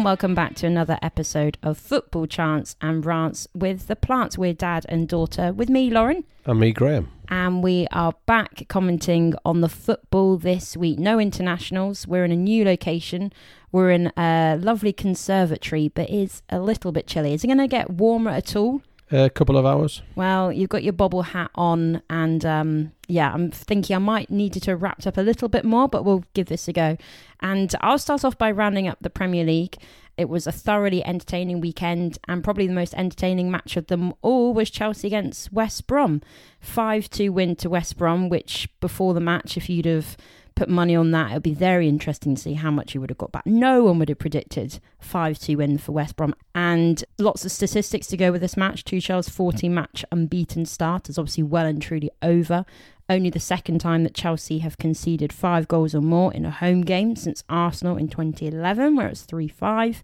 And welcome back to another episode of Football Chants and Rants with the Plants. We're dad and daughter with me, Lauren. And me, Graham. And we are back commenting on the football this week. No internationals. We're in a new location. We're in a lovely conservatory, but it's a little bit chilly. Is it going to get warmer at all? A couple of hours. Well, you've got your bobble hat on, and um, yeah, I'm thinking I might need it to wrapped up a little bit more, but we'll give this a go. And I'll start off by rounding up the Premier League. It was a thoroughly entertaining weekend, and probably the most entertaining match of them all was Chelsea against West Brom. 5 2 win to West Brom, which before the match, if you'd have put money on that, it would be very interesting to see how much you would have got back. No one would have predicted 5 2 win for West Brom. And lots of statistics to go with this match. Tuchel's hmm. 40 match unbeaten start is obviously well and truly over. Only the second time that Chelsea have conceded five goals or more in a home game since Arsenal in 2011, where it's 3 5.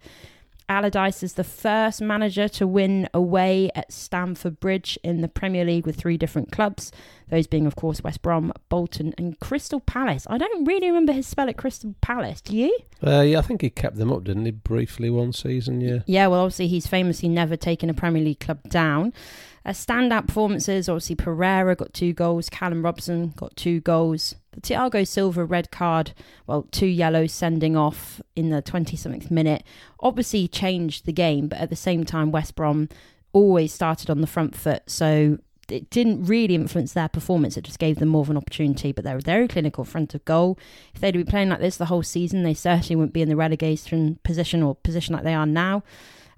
Allardyce is the first manager to win away at Stamford Bridge in the Premier League with three different clubs, those being, of course, West Brom, Bolton, and Crystal Palace. I don't really remember his spell at Crystal Palace. Do you? Uh, yeah, I think he kept them up, didn't he? Briefly one season, yeah. Yeah, well, obviously, he's famously never taken a Premier League club down. Uh, standout performances, obviously, Pereira got two goals, Callum Robinson got two goals. The Thiago Silva red card, well, two yellows sending off in the 20 something minute, obviously changed the game, but at the same time, West Brom always started on the front foot. So it didn't really influence their performance. It just gave them more of an opportunity, but they were very clinical front of goal. If they'd been playing like this the whole season, they certainly wouldn't be in the relegation position or position like they are now.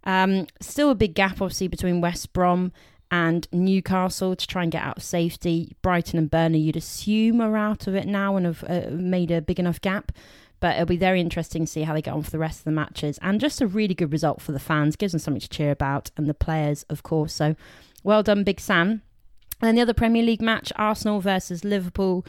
Um, still a big gap, obviously, between West Brom and Newcastle to try and get out of safety. Brighton and Burnley, you'd assume, are out of it now and have uh, made a big enough gap. But it'll be very interesting to see how they get on for the rest of the matches. And just a really good result for the fans, gives them something to cheer about, and the players, of course. So well done, Big Sam. And then the other Premier League match, Arsenal versus Liverpool.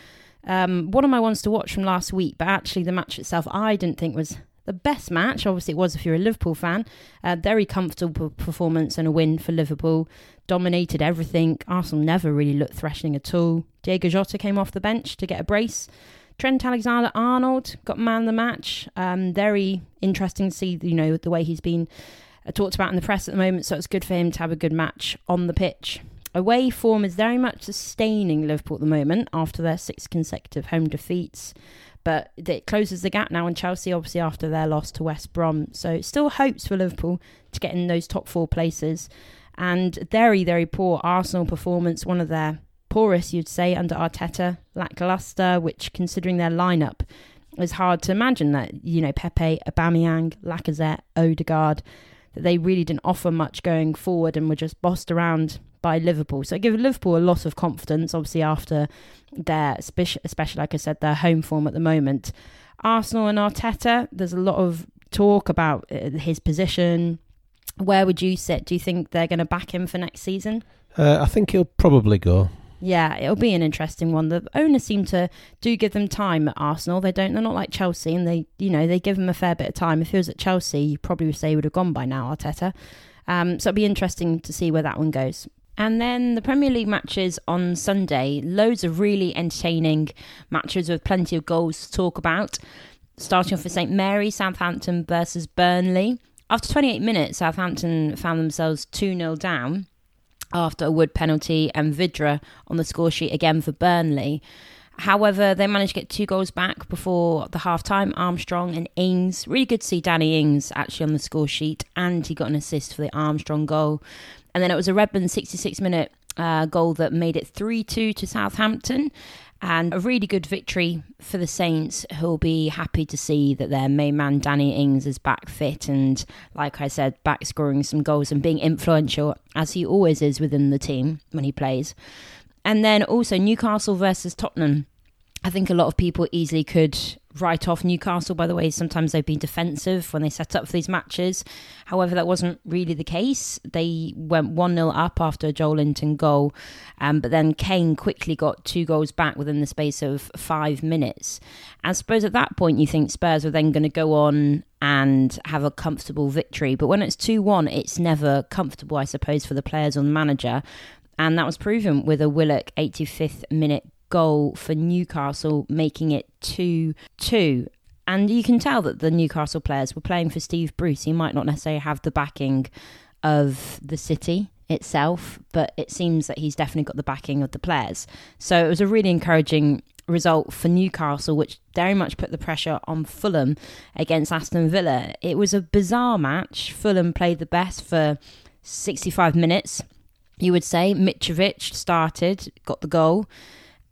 Um, one of my ones to watch from last week, but actually the match itself I didn't think was the best match. Obviously, it was if you're a Liverpool fan. Uh, very comfortable performance and a win for Liverpool. Dominated everything. Arsenal never really looked threatening at all. Diogo Jota came off the bench to get a brace. Trent Alexander Arnold got man of the match. Um, very interesting to see, you know, the way he's been uh, talked about in the press at the moment. So it's good for him to have a good match on the pitch. Away form is very much sustaining Liverpool at the moment after their six consecutive home defeats. But it closes the gap now on Chelsea, obviously, after their loss to West Brom. So still hopes for Liverpool to get in those top four places. And very, very poor Arsenal performance, one of their poorest, you'd say, under Arteta, lackluster, which, considering their lineup, is hard to imagine that, you know, Pepe, Aubameyang, Lacazette, Odegaard, that they really didn't offer much going forward and were just bossed around by Liverpool. So it gives Liverpool a lot of confidence, obviously, after their, especially, like I said, their home form at the moment. Arsenal and Arteta, there's a lot of talk about uh, his position. Where would you sit? Do you think they're going to back him for next season? Uh, I think he'll probably go. Yeah, it'll be an interesting one. The owners seem to do give them time at Arsenal. They don't. They're not like Chelsea, and they, you know, they give them a fair bit of time. If he was at Chelsea, you probably would say he would have gone by now, Arteta. Um, so it'll be interesting to see where that one goes. And then the Premier League matches on Sunday, loads of really entertaining matches with plenty of goals to talk about. Starting off with St Mary, Southampton versus Burnley. After 28 minutes, Southampton found themselves 2 0 down after a Wood penalty and Vydra on the score sheet again for Burnley. However, they managed to get two goals back before the half time. Armstrong and Ings. Really good to see Danny Ings actually on the score sheet, and he got an assist for the Armstrong goal. And then it was a Redmond 66 minute uh, goal that made it 3 2 to Southampton. And a really good victory for the Saints, who'll be happy to see that their main man Danny Ings is back fit and, like I said, back scoring some goals and being influential, as he always is within the team when he plays. And then also Newcastle versus Tottenham. I think a lot of people easily could write off Newcastle by the way sometimes they've been defensive when they set up for these matches. However, that wasn't really the case. They went 1 0 up after a Joelinton goal, um, but then Kane quickly got two goals back within the space of five minutes. I suppose at that point you think Spurs are then going to go on and have a comfortable victory. But when it's 2 1, it's never comfortable, I suppose, for the players or the manager. And that was proven with a Willock 85th minute goal for Newcastle, making it 2 2. And you can tell that the Newcastle players were playing for Steve Bruce. He might not necessarily have the backing of the city itself, but it seems that he's definitely got the backing of the players. So it was a really encouraging result for Newcastle, which very much put the pressure on Fulham against Aston Villa. It was a bizarre match. Fulham played the best for 65 minutes, you would say. Mitrovic started, got the goal.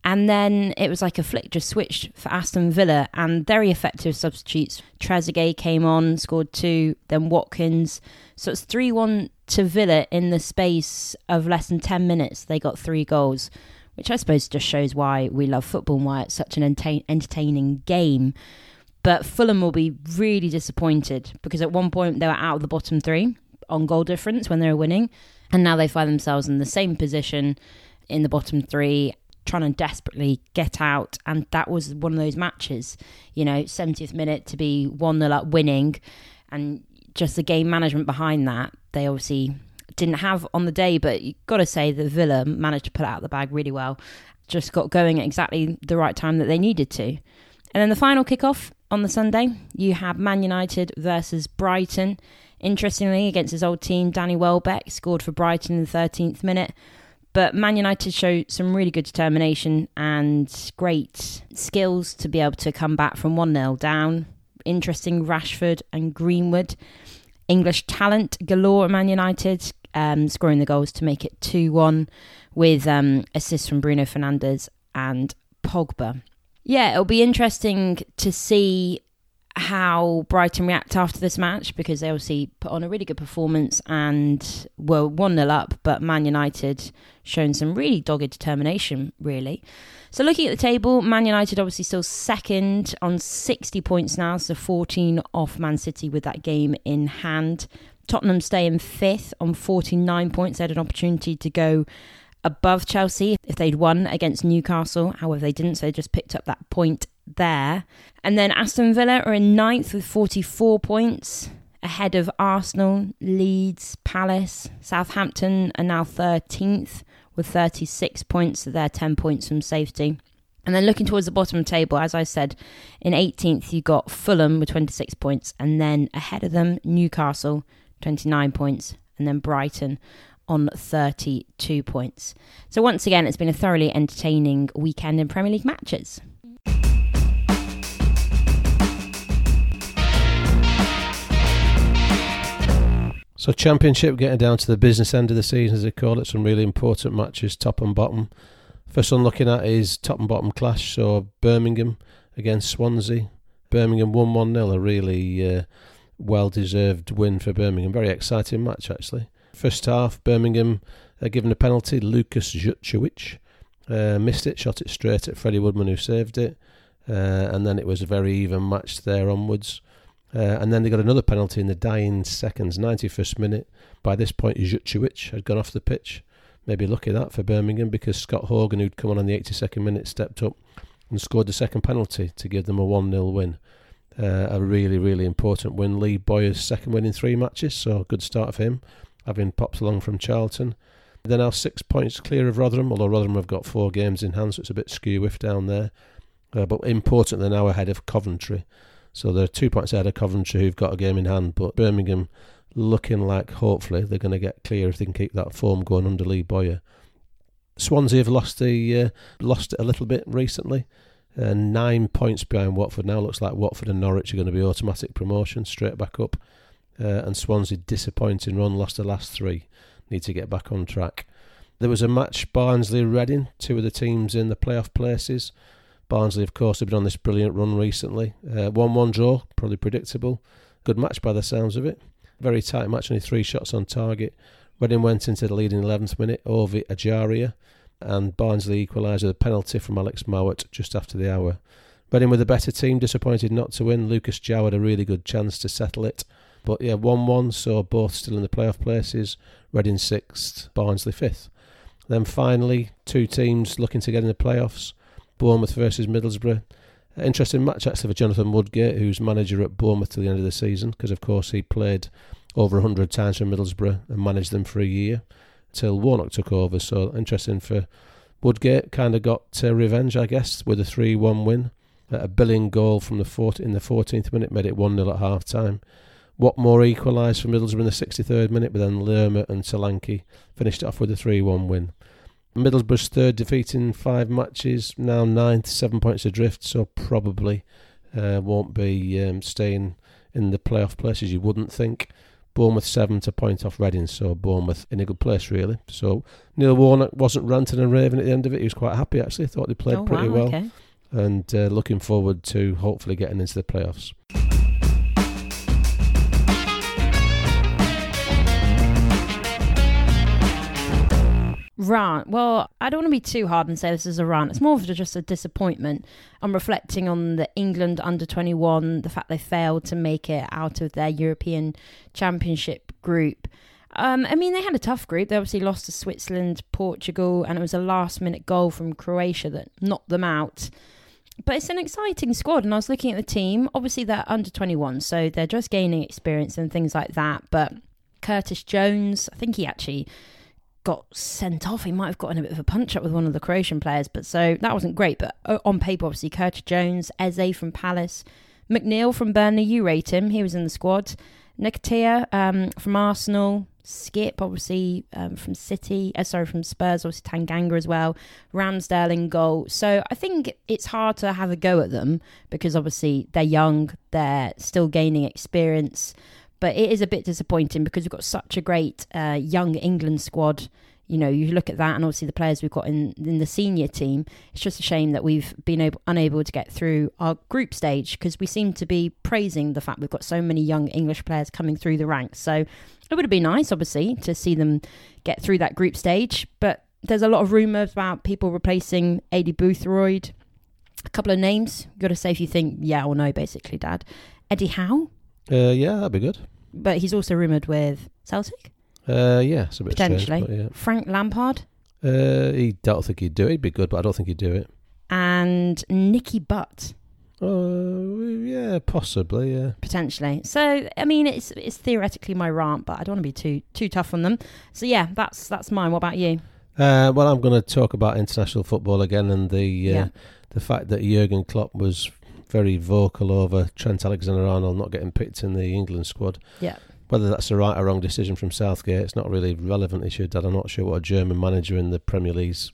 And then it was like a flick just switched for Aston Villa and very effective substitutes. Trezeguet came on, scored two, then Watkins. So it's 3 1 to Villa in the space of less than 10 minutes. They got three goals which I suppose just shows why we love football and why it's such an entertaining game. But Fulham will be really disappointed because at one point they were out of the bottom three on goal difference when they were winning, and now they find themselves in the same position in the bottom three, trying to desperately get out. And that was one of those matches, you know, 70th minute to be 1 0 up winning, and just the game management behind that. They obviously didn't have on the day, but you've got to say that Villa managed to pull out the bag really well. Just got going at exactly the right time that they needed to. And then the final kickoff on the Sunday, you have Man United versus Brighton. Interestingly, against his old team, Danny Welbeck scored for Brighton in the 13th minute. But Man United showed some really good determination and great skills to be able to come back from 1 0 down. Interesting Rashford and Greenwood. English talent galore at Man United um, scoring the goals to make it 2 1 with um, assists from Bruno Fernandes and Pogba. Yeah, it'll be interesting to see how Brighton react after this match because they obviously put on a really good performance and were 1 0 up, but Man United shown some really dogged determination, really. So, looking at the table, Man United obviously still second on 60 points now, so 14 off Man City with that game in hand. Tottenham stay in fifth on 49 points. They had an opportunity to go above Chelsea if they'd won against Newcastle. However, they didn't, so they just picked up that point there. And then Aston Villa are in ninth with 44 points, ahead of Arsenal, Leeds, Palace. Southampton are now 13th with 36 points, so they're 10 points from safety. And then looking towards the bottom table, as I said, in 18th you got Fulham with 26 points, and then ahead of them Newcastle 29 points, and then Brighton on 32 points. So, once again, it's been a thoroughly entertaining weekend in Premier League matches. So, Championship getting down to the business end of the season, as they call it, some really important matches, top and bottom. First one looking at is top and bottom clash. So, Birmingham against Swansea. Birmingham 1 1 0, a really uh, well deserved win for Birmingham. Very exciting match, actually. First half, Birmingham uh, given a penalty. Lukas Jutkiewicz uh, missed it, shot it straight at Freddie Woodman, who saved it. Uh, and then it was a very even match there onwards. Uh, and then they got another penalty in the dying seconds, 91st minute. By this point, Jutkiewicz had gone off the pitch. Maybe lucky that for Birmingham because Scott Hogan, who'd come on in the 82nd minute, stepped up and scored the second penalty to give them a 1 0 win. Uh, a really, really important win. Lee Bowyer's second win in three matches, so good start of him, having popped along from Charlton. They're now six points clear of Rotherham, although Rotherham have got four games in hand, so it's a bit skew whiff down there. Uh, but important, they're now ahead of Coventry. So they're two points ahead of Coventry, who've got a game in hand. But Birmingham looking like hopefully they're going to get clear if they can keep that form going under Lee Bowyer. Swansea have lost the uh, lost it a little bit recently. Uh, nine points behind Watford now. Looks like Watford and Norwich are going to be automatic promotion straight back up. Uh, and Swansea disappointing run, lost the last three. Need to get back on track. There was a match Barnsley Reading, two of the teams in the playoff places. Barnsley, of course, have been on this brilliant run recently. 1 uh, 1 draw, probably predictable. Good match by the sounds of it. Very tight match, only three shots on target. Reading went into the lead in the 11th minute. Ovie Ejaria, and Barnsley equalised with a penalty from Alex Mowatt just after the hour. Reading with a better team, disappointed not to win. Lucas João had a really good chance to settle it. But yeah, 1 1, so both still in the playoff places. Reading sixth, Barnsley fifth. Then finally, two teams looking to get in the playoffs Bournemouth versus Middlesbrough. Interesting match actually for Jonathan Woodgate, who's manager at Bournemouth till the end of the season, because of course he played over 100 times for Middlesbrough and managed them for a year till Warnock took over. So interesting for Woodgate. Kind of got uh, revenge, I guess, with a 3 1 win. A Billing goal from the 40, in the 14th minute made it 1 0 at half time. Watmore equalised for Middlesbrough in the 63rd minute, but then Lerma and Solanke finished it off with a 3 1 win. Middlesbrough's third defeat in five matches, now ninth, seven points adrift, so probably uh, won't be um, staying in the playoff places, you wouldn't think. Bournemouth seven to point off Reading, so Bournemouth in a good place really. So Neil Warnock wasn't ranting and raving at the end of it. He was quite happy actually. Thought they played oh, pretty wow, well, Okay. and uh, looking forward to hopefully getting into the playoffs. Rant. Well, I don't want to be too hard and say this is a rant. It's more of just a disappointment. I'm reflecting on the England under 21, the fact they failed to make it out of their European Championship group. Um, I mean, they had a tough group. They obviously lost to Switzerland, Portugal, and it was a last minute goal from Croatia that knocked them out. But it's an exciting squad, and I was looking at the team. Obviously, they're under 21, so they're just gaining experience and things like that. But Curtis Jones, I think he actually got sent off. He might have gotten a bit of a punch up with one of the Croatian players, but so that wasn't great. But uh, on paper, obviously, Curtis Jones, Eze from Palace, McNeil from Burnley, you rate him. He was in the squad. Nketiah um, from Arsenal, Skipp, obviously, um, from City, uh, sorry, from Spurs, obviously Tanganga as well, Ramsdale in goal. So I think it's hard to have a go at them because obviously they're young, they're still gaining experience. But it is a bit disappointing because we've got such a great uh, young England squad. You know, you look at that, and obviously the players we've got in in the senior team. It's just a shame that we've been able, unable to get through our group stage because we seem to be praising the fact we've got so many young English players coming through the ranks. So it would have been nice, obviously, to see them get through that group stage. But there's a lot of rumours about people replacing Aidy Boothroyd. A couple of names. You've got to say if you think yeah or no, basically, Dad. Eddie Howe Uh, yeah, that'd be good. but he's also rumoured with Celtic, Uh, yeah, it's a bit Potentially. strange, but Frank Lampard, yeah. Uh, he don't think he'd do it. He'd be good, but I don't think he'd do it. and Nicky Butt, Oh, yeah, possibly, yeah. potentially. So, I mean, it's it's theoretically my rant, but I don't want to be too too tough on them. So, yeah, that's that's mine. What about you? Uh, well, I'm going to talk about international football again and the uh, Yeah. the fact that Jurgen Klopp was very vocal over Trent Alexander-Arnold not getting picked in the England squad. Yeah. Whether that's a right or wrong decision from Southgate, it's not really relevant issue. Dad, I'm not sure what a German manager in the Premier League's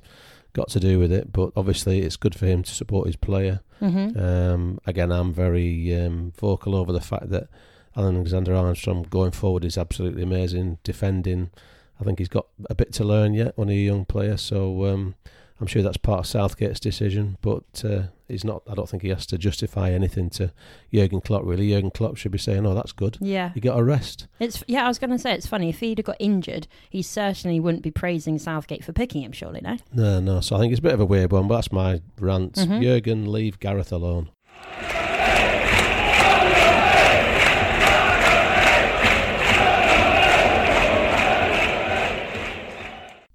got to do with it, but obviously it's good for him to support his player. Mm-hmm. Um, again, I'm very um, vocal over the fact that Alan Alexander Armstrong going forward is absolutely amazing. Defending, I think he's got a bit to learn yet he's a young player. So um, I'm sure that's part of Southgate's decision, but uh, he's not. I don't think he has to justify anything to Jurgen Klopp. Really, Jurgen Klopp should be saying, "Oh, that's good. Yeah. You got a rest." It's yeah, I was going to say it's funny. If he'd have got injured, he certainly wouldn't be praising Southgate for picking him. Surely, no. No, no. So I think it's a bit of a weird one, but that's my rant. Mhm. Jurgen, leave Gareth alone.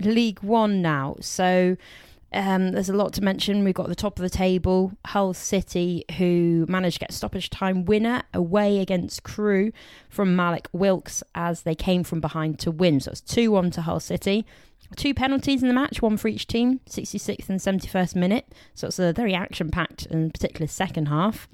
League One now. So um, there's a lot to mention. We've got the top of the table, Hull City, who managed to get stoppage time winner away against Crewe from Mallik Wilks as they came from behind to win. So it's 2 1 to Hull City. Two penalties in the match, one for each team, 66th and 71st minute. So it's a very action packed and particular second half.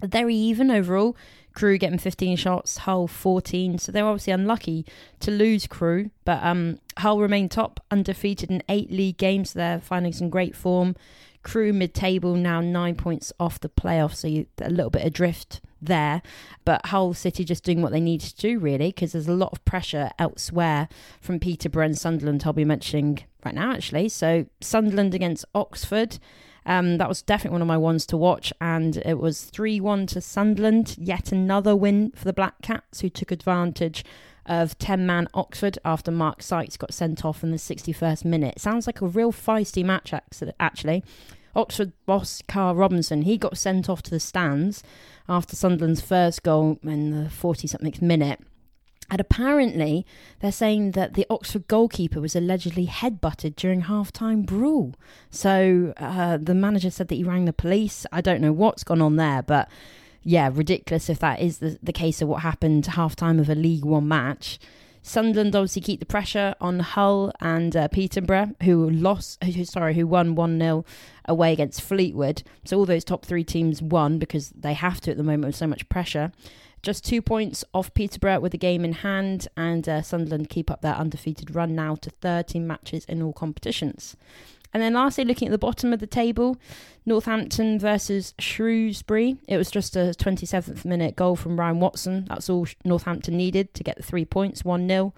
Very even overall. Crewe getting 15 shots, Hull 14. So they're obviously unlucky to lose Crewe, but um, Hull remain top, undefeated in eight league games. So they're finding some great form. Crewe mid-table now nine points off the playoffs, so you, a little bit adrift there. But Hull City just doing what they need to do really, because there's a lot of pressure elsewhere from Peterborough and Sunderland. I'll be mentioning right now actually. So Sunderland against Oxford. Um, that was definitely one of my ones to watch, and it was 3 1 to Sunderland. Yet another win for the Black Cats, who took advantage of 10 man Oxford after Mark Sykes got sent off in the 61st minute. Sounds like a real feisty match, actually. Oxford boss Karl Robinson, he got sent off to the stands after Sunderland's first goal in the 40 something minute. And apparently, they're saying that the Oxford goalkeeper was allegedly headbutted during half-time brawl. So uh, the manager said that he rang the police. I don't know what's gone on there, but yeah, ridiculous if that is the, the case of what happened half-time of a League One match. Sunderland obviously keep the pressure on Hull and uh, Peterborough, who lost, who, sorry, who won 1 0 away against Fleetwood. So all those top three teams won because they have to at the moment with so much pressure. Just two points off Peterborough with the game in hand, and uh, Sunderland keep up their undefeated run now to 13 matches in all competitions. And then lastly, looking at the bottom of the table, Northampton versus Shrewsbury. It was just a 27th minute goal from Ryan Watson. That's all Northampton needed to get the three points, 1 0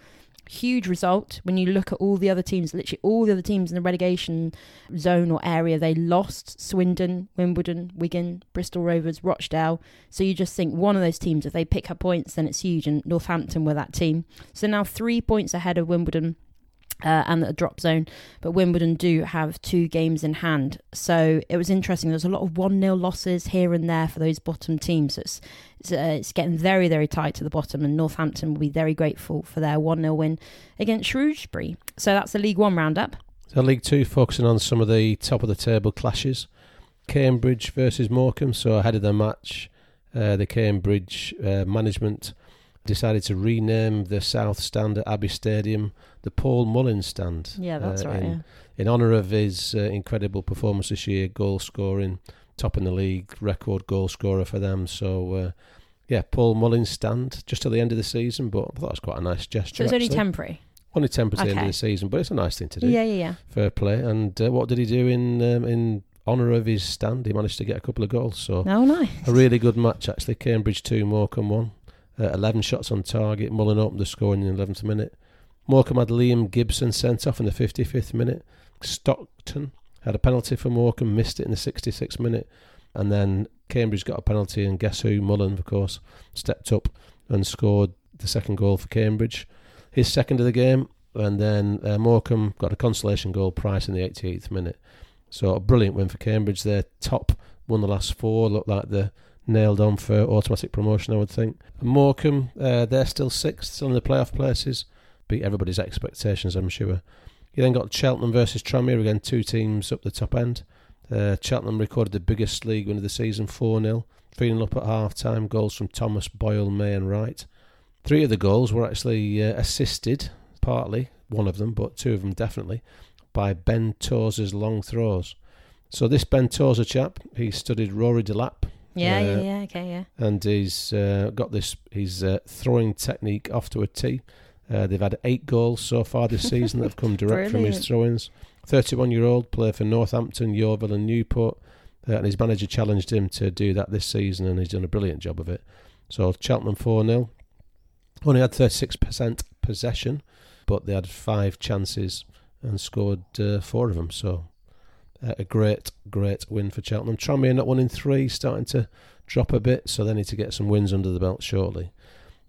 huge result when you look at all the other teams literally all the other teams in the relegation zone or area. They lost swindon wimbledon wigan bristol rovers rochdale. So you just think one of those teams if they pick up points then it's huge. And northampton were that team. So now three points ahead of wimbledon uh, and the drop zone. But Wimbledon do have two games in hand. So it was interesting. There's a lot of 1 0 losses here and there for those bottom teams. It's, it's, uh, it's, getting very, very tight to the bottom, and Northampton will be very grateful for their 1 0 win against Shrewsbury. So that's the League One roundup. So League Two focusing on some of the top of the table clashes. Cambridge versus Morecambe. So ahead of the match, uh, the Cambridge uh, management decided to rename the South Stand at Abbey Stadium the Paul Mullins Stand. Yeah, that's uh, right. In, yeah. in honour of his uh, incredible performance this year, goal scoring, top in the league, record goal scorer for them. So, uh, yeah, Paul Mullins Stand just till the end of the season, but I thought it was quite a nice gesture. So it's actually. only temporary. Only temporary okay. the end of the season, but it's a nice thing to do. Yeah, yeah, yeah. Fair play. And uh, what did he do in um, in honour of his stand? He managed to get a couple of goals. So, oh, nice. A really good match actually. Cambridge two, Morecambe one. Uh, 11 shots on target. Mullin opened the score in the 11th minute. Morecambe had Liam Gibson sent off in the 55th minute. Stockton had a penalty for Morecambe, missed it in the 66th minute. And then Cambridge got a penalty, and guess who? Mullin, of course, stepped up and scored the second goal for Cambridge. His second of the game. And then uh, Morecambe got a consolation goal, Price in the 88th minute. So a brilliant win for Cambridge. They're top, won the last four. Look like they're nailed on for automatic promotion, I would think. Morecambe, uh, they're still sixth, still in the playoff places. Beat everybody's expectations, I'm sure. You then got Cheltenham versus Tranmere, again, two teams up the top end. Uh, Cheltenham recorded the biggest league win of the season, 4 0. 3 0 up at half time, goals from Thomas, Boyle, May, and Wright. Three of the goals were actually uh, assisted, partly, one of them, but two of them definitely, by Ben Tozer's long throws. So this Ben Tozer chap, he studied Rory Delap yeah, uh, yeah, yeah, okay, yeah. And he's uh, got this his uh, throwing technique off to a tee. Uh, they've had eight goals so far this season that have come direct from his throw-ins. 31-year-old player for Northampton, Yeovil, and Newport, uh, and his manager challenged him to do that this season, and he's done a brilliant job of it. So Cheltenham four 0 only had 36% possession, but they had five chances and scored uh, four of them. So uh, a great, great win for Cheltenham. Tranmere not one in three, starting to drop a bit, so they need to get some wins under the belt shortly.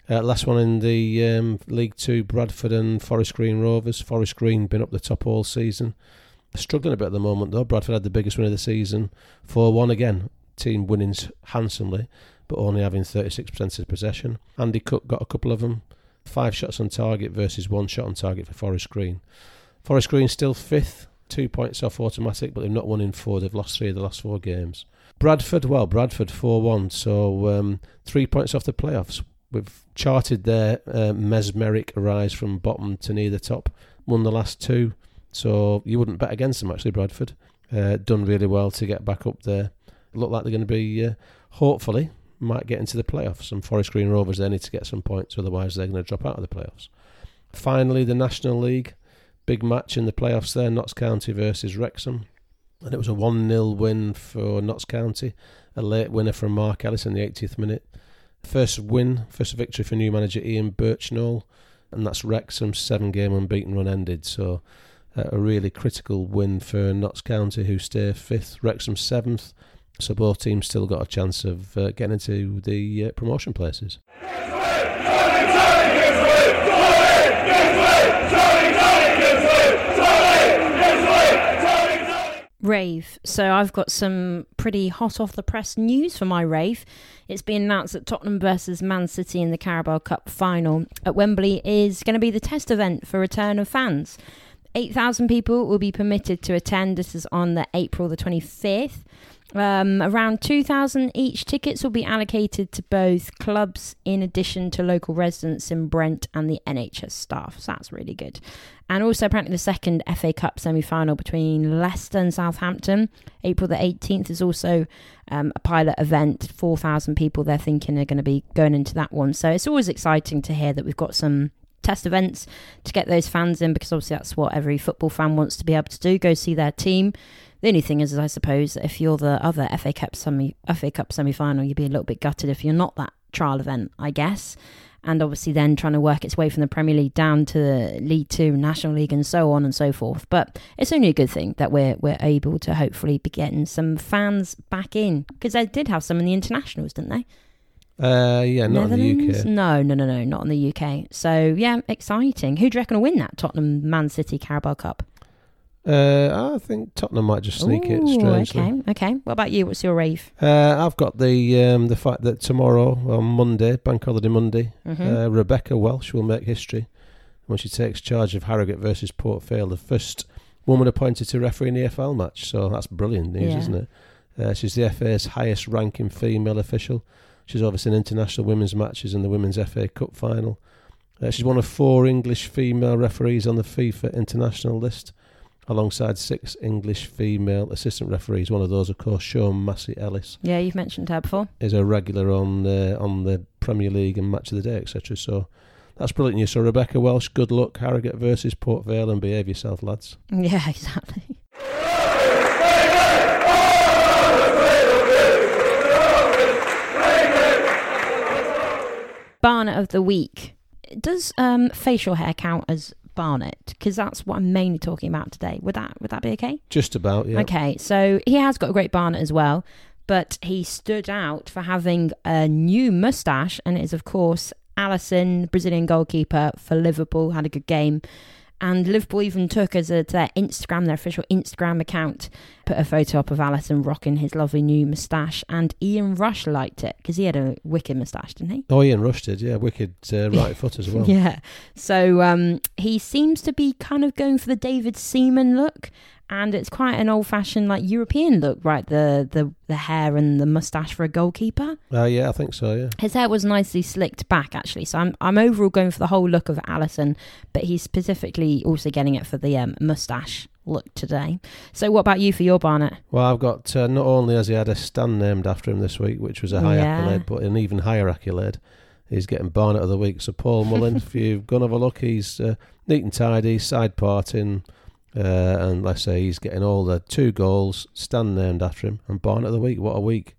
Uh, last one in the um, League Two, Bradford and Forest Green Rovers. Forest Green been up the top all season. Struggling a bit at the moment though. Bradford had the biggest win of the season, 4 1 again. Team winning handsomely, but only having 36% of possession. Andy Cook got a couple of them. Five shots on target versus one shot on target for Forest Green. Forest Green still fifth, two points off automatic, but they've not won in four. They've lost three of the last four games. Bradford, well, Bradford 4 1, so um, three points off the playoffs. We've charted their uh, mesmeric rise from bottom to near the top, won the last two, so you wouldn't bet against them, actually, Bradford. Uh, done really well to get back up there. Look like they're going to be, uh, hopefully, might get into the playoffs. And Forest Green Rovers, they need to get some points, otherwise, they're going to drop out of the playoffs. Finally, the National League. Big match in the playoffs there, Notts County versus Wrexham. And it was a 1 0 win for Notts County, a late winner from Mark Ellis in the 80th minute. First win, first victory for new manager Ian Burchnall, and that's Wrexham's seven game unbeaten run ended. So uh, a really critical win for Notts County, who stay fifth, Wrexham seventh. So both teams still got a chance of uh, getting into the uh, promotion places. Rave. So I've got some pretty hot off the press news for my rave. It's been announced that Tottenham versus Man City in the Carabao Cup final at Wembley is going to be the test event for return of fans. 8,000 people will be permitted to attend. This is on the April the 25th. Um, around 2,000 each tickets will be allocated to both clubs in addition to local residents in Brent and the NHS staff. So that's really good. And also, apparently, the second FA Cup semi final between Leicester and Southampton, April the 18th, is also um, a pilot event. 4,000 people they're thinking are going to be going into that one. So it's always exciting to hear that we've got some test events to get those fans in because obviously that's what every football fan wants to be able to do go see their team. The only thing is, I suppose, if you're the other FA Cup semi FA Cup semi final, you'd be a little bit gutted if you're not that trial event, I guess and obviously then trying to work its way from the Premier League down to League Two, National League, and so on and so forth. But it's only a good thing that we're we're able to hopefully be getting some fans back in because they did have some in the internationals, didn't they? Uh, yeah, not in the UK. No, no, no, no, not in the UK. So yeah, exciting. Who do you reckon will win that Tottenham Man City Carabao Cup? Uh, I think Tottenham might just sneak Ooh, it. Strangely. Okay, okay. What about you? What's your rave? Uh, I've got the um, the fact that tomorrow on Monday, Bank Holiday Monday, Mm-hmm. uh, Rebecca Welch will make history when she takes charge of Harrogate versus Port Vale, the first woman appointed to referee an EFL match. So that's brilliant news, Yeah. isn't it? Uh, she's the FA's highest ranking female official. She's overseen international women's matches and the Women's FA Cup final. Uh, she's one of four English female referees on the FIFA international list, alongside six English female assistant referees. One of those, of course, Sian Massey Ellis yeah, you've mentioned her before. is a regular on uh, on the Premier League and Match of the Day, etc. So that's brilliant news. So Rebecca Welch, good luck. Harrogate versus Port Vale, and behave yourself, lads. Yeah, exactly. Barnet of the week. Does um, facial hair count as Barnet? Because that's what I'm mainly talking about today. Would that would that be okay? Just about, yeah. Okay, so he has got a great Barnet as well, but he stood out for having a new moustache, and it is of course Alisson, Brazilian goalkeeper for Liverpool, had a good game. And Liverpool even took as a, to their Instagram, their official Instagram account, put a photo up of Alisson rocking his lovely new moustache. And Ian Rush liked it because he had a wicked moustache, didn't he? Oh, Ian Rush did, yeah. Wicked uh, right foot as well. Yeah. So um, he seems to be kind of going for the David Seaman look, and it's quite an old-fashioned, like European look, right? The the the hair and the mustache for a goalkeeper. Uh, yeah, I think so, yeah. His hair was nicely slicked back, actually. So I'm I'm overall going for the whole look of Alisson, but he's specifically also getting it for the um, mustache look today. So what about you for your Barnet? Well, I've got uh, not only has he had a stand named after him this week, which was a high Yeah. accolade, but an even higher accolade. He's getting Barnet of the week. So Paul Mullin, if you've gone have a look, he's uh, neat and tidy, side parting, uh, and let's say he's getting all the two goals, stand named after him, and Barnet of the week. What a week!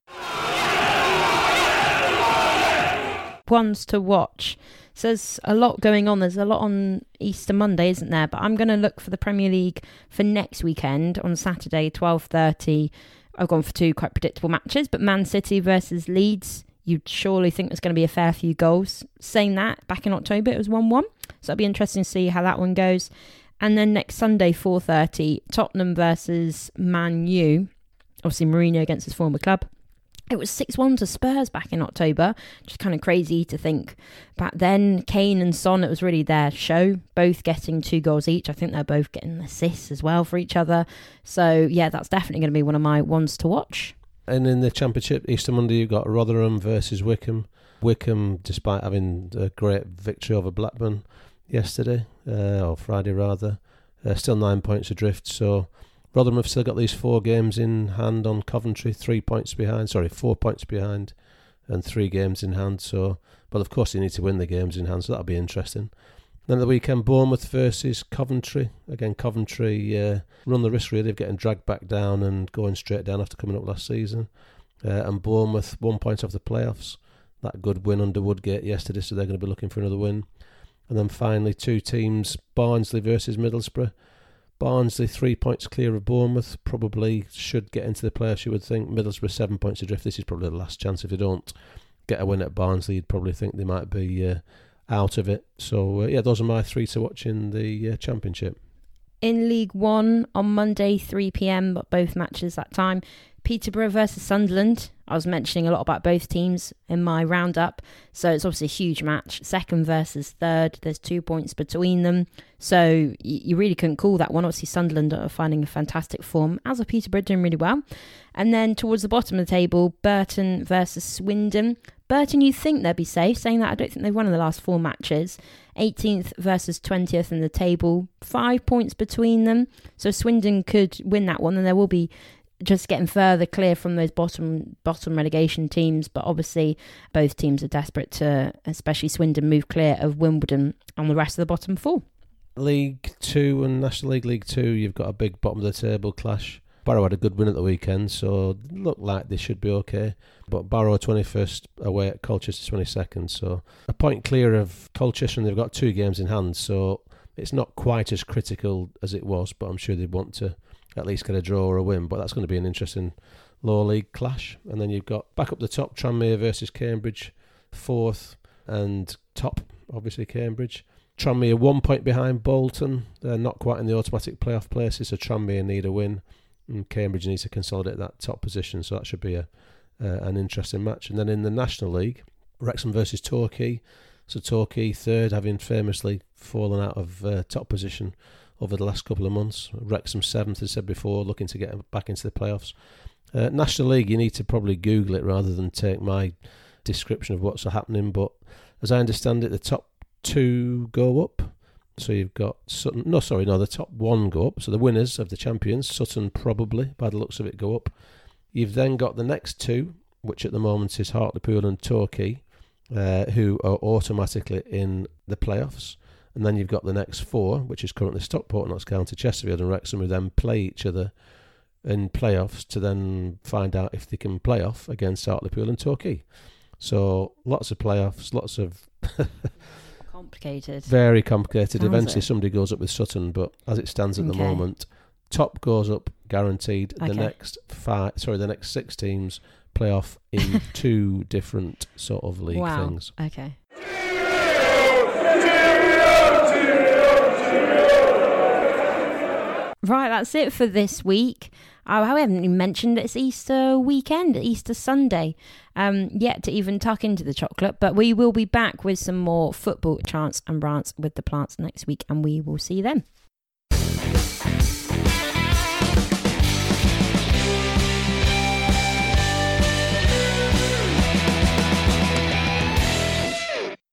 ones to watch. So there's a lot going on. There's a lot on Easter Monday, isn't there? But I'm going to look for the Premier League for next weekend on Saturday, 12:30. I've gone for two quite predictable matches, but Man City versus Leeds. You'd surely think there's going to be a fair few goals. Saying that, back in October it was 1-1, so it'll be interesting to see how that one goes. And then next Sunday, 4:30, Tottenham versus Man U. Obviously, Mourinho against his former club. It was 6 1 to Spurs back in October. Just kind of crazy to think back then. Kane and Son, it was really their show, both getting two goals each. I think they're both getting assists as well for each other. So, yeah, that's definitely going to be one of my ones to watch. And in the Championship, Easter Monday, you've got Rotherham versus Wycombe. Wycombe, despite having a great victory over Blackburn yesterday, uh, or Friday rather, uh, still nine points adrift. So Rotherham have still got these four games in hand on Coventry, three points behind, sorry, four points behind, and three games in hand. So, but of course, they need to win the games in hand, so that'll be interesting. Then the weekend, Bournemouth versus Coventry. Again, Coventry uh, run the risk really of getting dragged back down and going straight down after coming up last season. Uh, and Bournemouth, one point off the playoffs. That good win under Woodgate yesterday, so they're going to be looking for another win. And then finally, two teams Barnsley versus Middlesbrough. Barnsley, three points clear of Bournemouth, probably should get into the playoffs, you would think. Middlesbrough, seven points adrift. This is probably the last chance. If they don't get a win at Barnsley, you'd probably think they might be uh, out of it. So, uh, yeah, those are my three to watch in the uh, Championship. In League One on Monday, 3 pm, but both matches that time. Peterborough versus Sunderland. I was mentioning a lot about both teams in my roundup, so it's obviously a huge match. Second versus third, there's two points between them, so you really couldn't call that one. Obviously, Sunderland are finding a fantastic form, as are Peterborough doing really well. And then towards the bottom of the table, Burton versus Swindon. Burton, you'd think they'd be safe, saying that I don't think they've won in the last four matches. 18th versus 20th in the table, five points between them. So Swindon could win that one, and there will be just getting further clear from those bottom bottom relegation teams. But obviously, both teams are desperate to, especially Swindon, move clear of Wimbledon and the rest of the bottom four. League Two and National League League Two, you've got a big bottom of the table clash. Barrow had a good win at the weekend, so look like they should be okay. But Barrow 21st away at Colchester 22nd, so a point clear of Colchester, and they've got two games in hand, so it's not quite as critical as it was. But I'm sure they'd want to at least get a draw or a win. But that's going to be an interesting lower league clash. And then you've got back up the top Tranmere versus Cambridge, fourth and top, obviously Cambridge. Tranmere one point behind Bolton. They're not quite in the automatic playoff places, so Tranmere need a win. And Cambridge needs to consolidate that top position, so that should be a uh, an interesting match. And then in the National League, Wrexham versus Torquay. So Torquay third, having famously fallen out of uh, top position over the last couple of months. Wrexham seventh, as I said before, looking to get back into the playoffs. Uh, National League, you need to probably Google it rather than take my description of what's happening. But as I understand it, the top two go up. So you've got Sutton. No, sorry, no, the top one go up. So the winners of the champions, Sutton probably, by the looks of it, go up. You've then got the next two, which at the moment is Hartlepool and Torquay, uh, who are automatically in the playoffs. And then you've got the next four, which is currently Stockport, Notts County, Chesterfield, and Wrexham, who then play each other in playoffs to then find out if they can play off against Hartlepool and Torquay. So lots of playoffs, lots of complicated, very complicated. How Eventually, somebody goes up with Sutton, but as it stands at okay. the moment, top goes up guaranteed. Okay. The next five, sorry, the next six teams play off in two different sort of league wow. things. Okay. Right, that's it for this week. Oh, I haven't even mentioned it's Easter weekend, Easter Sunday, um, yet to even tuck into the chocolate. But we will be back with some more football chants and rants with the plants next week, and we will see then.